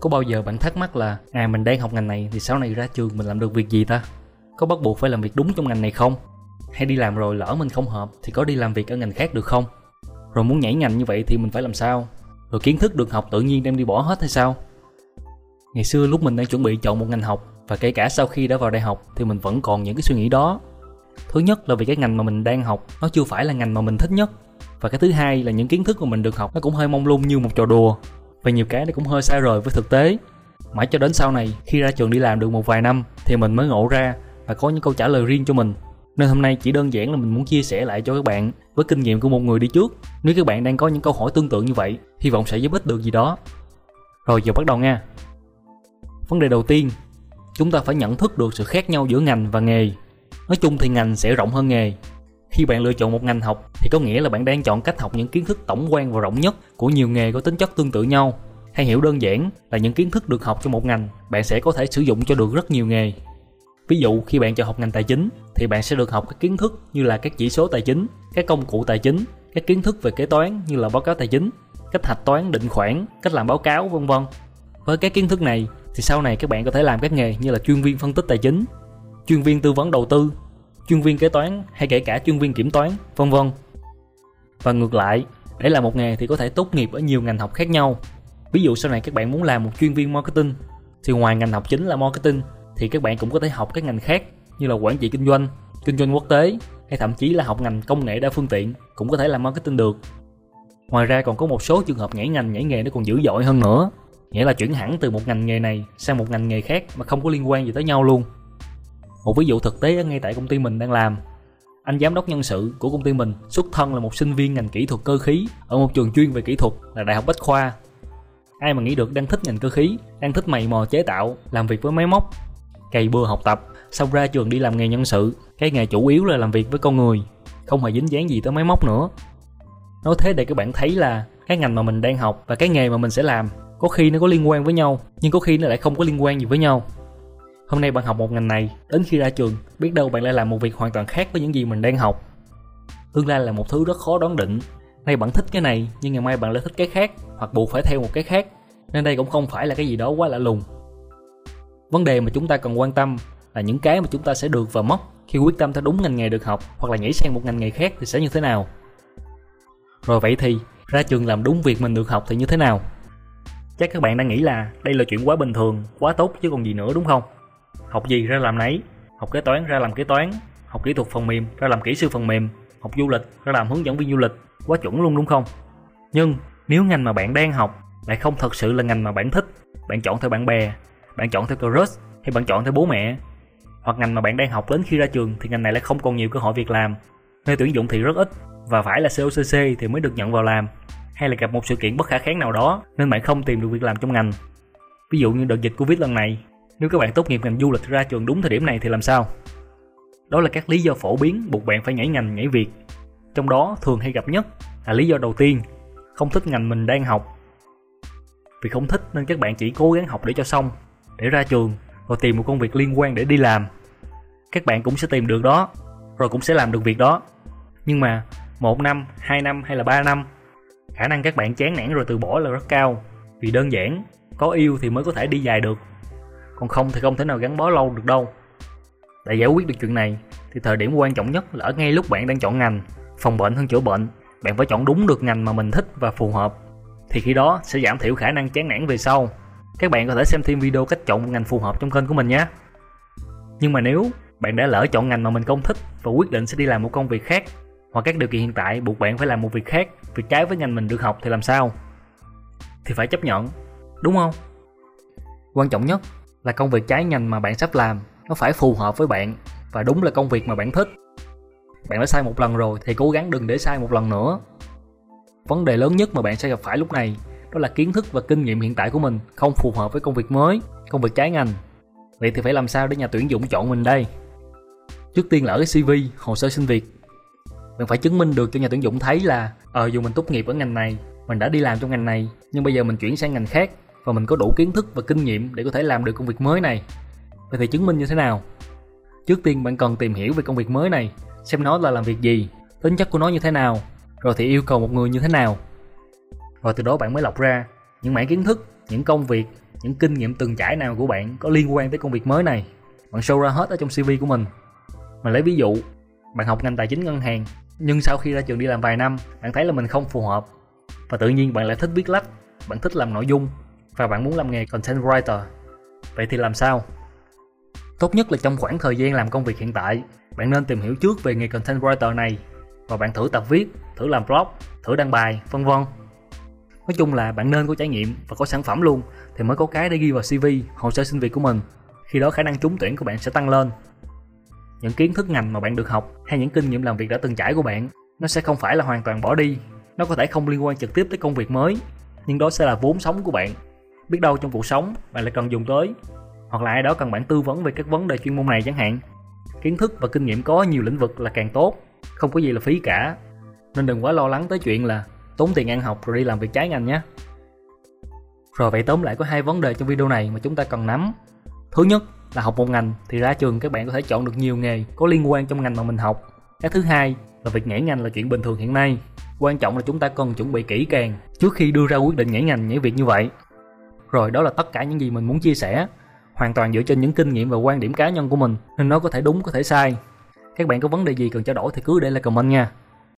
Có bao giờ bạn thắc mắc là À mình đang học ngành này thì sau này ra trường mình làm được việc gì ta? Có bắt buộc phải làm việc đúng trong ngành này không? Hay đi làm rồi lỡ mình không hợp thì có đi làm việc ở ngành khác được không? Rồi muốn nhảy ngành như vậy thì mình phải làm sao? Rồi kiến thức được học tự nhiên đem đi bỏ hết hay sao? Ngày xưa lúc mình đang chuẩn bị chọn một ngành học và kể cả sau khi đã vào đại học thì mình vẫn còn những cái suy nghĩ đó. Thứ nhất là vì cái ngành mà mình đang học nó chưa phải là ngành mà mình thích nhất. Và cái thứ hai là những kiến thức mà mình được học nó cũng hơi mông lung như một trò đùa và nhiều cái nó cũng hơi xa rời với thực tế. Mãi cho đến sau này, khi ra trường đi làm được một vài năm, thì mình mới ngộ ra và có những câu trả lời riêng cho mình. Nên hôm nay chỉ đơn giản là mình muốn chia sẻ lại cho các bạn với kinh nghiệm của một người đi trước, nếu các bạn đang có những câu hỏi tương tự như vậy, hy vọng sẽ giúp ích được gì đó. Rồi, giờ bắt đầu nha. Vấn đề đầu tiên, chúng ta phải nhận thức được sự khác nhau giữa ngành và nghề. Nói chung thì ngành sẽ rộng hơn nghề khi bạn lựa chọn một ngành học, thì có nghĩa là bạn đang chọn cách học những kiến thức tổng quan và rộng nhất của nhiều nghề có tính chất tương tự nhau. Hay hiểu đơn giản là những kiến thức được học trong một ngành, bạn sẽ có thể sử dụng cho được rất nhiều nghề. Ví dụ, khi bạn chọn học ngành tài chính, thì bạn sẽ được học các kiến thức như là các chỉ số tài chính, các công cụ tài chính, các kiến thức về kế toán như là báo cáo tài chính, cách hạch toán định khoản, cách làm báo cáo, vân vân. Với các kiến thức này, thì sau này các bạn có thể làm các nghề như là chuyên viên phân tích tài chính, chuyên viên tư vấn đầu tư chuyên viên kế toán hay kể cả chuyên viên kiểm toán, vân vân. Và ngược lại, để làm một nghề thì có thể tốt nghiệp ở nhiều ngành học khác nhau. Ví dụ sau này các bạn muốn làm một chuyên viên marketing thì ngoài ngành học chính là marketing thì các bạn cũng có thể học các ngành khác như là quản trị kinh doanh, kinh doanh quốc tế hay thậm chí là học ngành công nghệ đa phương tiện cũng có thể làm marketing được. Ngoài ra còn có một số trường hợp nhảy ngành nhảy nghề nó còn dữ dội hơn nữa, nghĩa là chuyển hẳn từ một ngành nghề này sang một ngành nghề khác mà không có liên quan gì tới nhau luôn. Một ví dụ thực tế ngay tại công ty mình đang làm. Anh giám đốc nhân sự của công ty mình xuất thân là một sinh viên ngành kỹ thuật cơ khí ở một trường chuyên về kỹ thuật là đại học bách khoa. Ai mà nghĩ được đang thích ngành cơ khí, đang thích mày mò chế tạo, làm việc với máy móc, cày bừa học tập, xong ra trường đi làm nghề nhân sự, cái nghề chủ yếu là làm việc với con người, không hề dính dáng gì tới máy móc nữa. Nói thế để các bạn thấy là cái ngành mà mình đang học và cái nghề mà mình sẽ làm có khi nó có liên quan với nhau, nhưng có khi nó lại không có liên quan gì với nhau. Hôm nay bạn học một ngành này, đến khi ra trường, biết đâu bạn lại làm một việc hoàn toàn khác với những gì mình đang học. Tương lai là một thứ rất khó đoán định. Nay bạn thích cái này, nhưng ngày mai bạn lại thích cái khác, hoặc buộc phải theo một cái khác. Nên đây cũng không phải là cái gì đó quá lạ lùng. Vấn đề mà chúng ta cần quan tâm là những cái mà chúng ta sẽ được và mất khi quyết tâm theo đúng ngành nghề được học hoặc là nhảy sang một ngành nghề khác thì sẽ như thế nào. Rồi vậy thì, ra trường làm đúng việc mình được học thì như thế nào? Chắc các bạn đang nghĩ là đây là chuyện quá bình thường, quá tốt chứ còn gì nữa đúng không? Học gì ra làm nấy. Học kế toán ra làm kế toán. Học kỹ thuật phần mềm ra làm kỹ sư phần mềm. Học du lịch ra làm hướng dẫn viên du lịch. Quá chuẩn luôn đúng không? Nhưng nếu ngành mà bạn đang học lại không thật sự là ngành mà bạn thích, bạn chọn theo bạn bè, bạn chọn theo crush hay bạn chọn theo bố mẹ, hoặc ngành mà bạn đang học đến khi ra trường thì ngành này lại không còn nhiều cơ hội việc làm. Nơi tuyển dụng thì rất ít và phải là COCC thì mới được nhận vào làm, hay là gặp một sự kiện bất khả kháng nào đó nên bạn không tìm được việc làm trong ngành. Ví dụ như đợt dịch Covid lần này nếu các bạn tốt nghiệp ngành du lịch ra trường đúng thời điểm này thì làm sao? Đó là các lý do phổ biến buộc bạn phải nhảy ngành nhảy việc. Trong đó thường hay gặp nhất là lý do đầu tiên, không thích ngành mình đang học. Vì không thích nên các bạn chỉ cố gắng học để cho xong, để ra trường rồi tìm một công việc liên quan để đi làm. Các bạn cũng sẽ tìm được đó, rồi cũng sẽ làm được việc đó. Nhưng mà một năm, hai năm hay là ba năm, khả năng các bạn chán nản rồi từ bỏ là rất cao. Vì đơn giản, có yêu thì mới có thể đi dài được còn không thì không thể nào gắn bó lâu được đâu. Để giải quyết được chuyện này, thì thời điểm quan trọng nhất là ở ngay lúc bạn đang chọn ngành. Phòng bệnh hơn chữa bệnh, bạn phải chọn đúng được ngành mà mình thích và phù hợp. Thì khi đó sẽ giảm thiểu khả năng chán nản về sau. Các bạn có thể xem thêm video cách chọn một ngành phù hợp trong kênh của mình nhé. Nhưng mà nếu bạn đã lỡ chọn ngành mà mình không thích và quyết định sẽ đi làm một công việc khác, hoặc các điều kiện hiện tại buộc bạn phải làm một việc khác, việc trái với ngành mình được học thì làm sao? Thì phải chấp nhận, đúng không? Quan trọng nhất là công việc trái ngành mà bạn sắp làm. Nó phải phù hợp với bạn, và đúng là công việc mà bạn thích. Bạn đã sai một lần rồi thì cố gắng đừng để sai một lần nữa. Vấn đề lớn nhất mà bạn sẽ gặp phải lúc này, đó là kiến thức và kinh nghiệm hiện tại của mình không phù hợp với công việc mới, công việc trái ngành. Vậy thì phải làm sao để nhà tuyển dụng chọn mình đây? Trước tiên là ở cái cv hồ sơ xin việc. Bạn phải chứng minh được cho nhà tuyển dụng thấy là ờ dù mình tốt nghiệp ở ngành này, mình đã đi làm trong ngành này, nhưng bây giờ mình chuyển sang ngành khác và mình có đủ kiến thức và kinh nghiệm để có thể làm được công việc mới này. Vậy thì chứng minh như thế nào? Trước tiên bạn cần tìm hiểu về công việc mới này, xem nó là làm việc gì, tính chất của nó như thế nào, rồi thì yêu cầu một người như thế nào. Rồi từ đó bạn mới lọc ra những mảng kiến thức, những công việc, những kinh nghiệm từng trải nào của bạn có liên quan tới công việc mới này. Bạn show ra hết ở trong cv của mình. Mà lấy ví dụ, bạn học ngành tài chính ngân hàng, nhưng sau khi ra trường đi làm vài năm, bạn thấy là mình không phù hợp, và tự nhiên bạn lại thích viết lách, bạn thích làm nội dung và bạn muốn làm nghề content writer. Vậy thì làm sao? Tốt nhất là trong khoảng thời gian làm công việc hiện tại, bạn nên tìm hiểu trước về nghề content writer này và bạn thử tập viết, thử làm blog, thử đăng bài, vân vân. Nói chung là bạn nên có trải nghiệm và có sản phẩm luôn thì mới có cái để ghi vào cv hồ sơ xin việc của mình. Khi đó khả năng trúng tuyển của bạn sẽ tăng lên. Những kiến thức ngành mà bạn được học hay những kinh nghiệm làm việc đã từng trải của bạn, nó sẽ không phải là hoàn toàn bỏ đi. Nó có thể không liên quan trực tiếp tới công việc mới, nhưng đó sẽ là vốn sống của bạn biết đâu trong cuộc sống bạn lại cần dùng tới. Hoặc là ai đó cần bạn tư vấn về các vấn đề chuyên môn này chẳng hạn. Kiến thức và kinh nghiệm có nhiều lĩnh vực là càng tốt, không có gì là phí cả. Nên đừng quá lo lắng tới chuyện là tốn tiền ăn học rồi đi làm việc trái ngành nhé. Rồi vậy tóm lại có hai vấn đề trong video này mà chúng ta cần nắm. Thứ nhất là học một ngành thì ra trường các bạn có thể chọn được nhiều nghề có liên quan trong ngành mà mình học. Cái thứ hai là việc nhảy ngành là chuyện bình thường hiện nay. Quan trọng là chúng ta cần chuẩn bị kỹ càng trước khi đưa ra quyết định nhảy ngành, nhảy việc như vậy rồi đó là tất cả những gì mình muốn chia sẻ, hoàn toàn dựa trên những kinh nghiệm và quan điểm cá nhân của mình, nên nó có thể đúng, có thể sai. Các bạn có vấn đề gì cần trao đổi thì cứ để lại comment nha.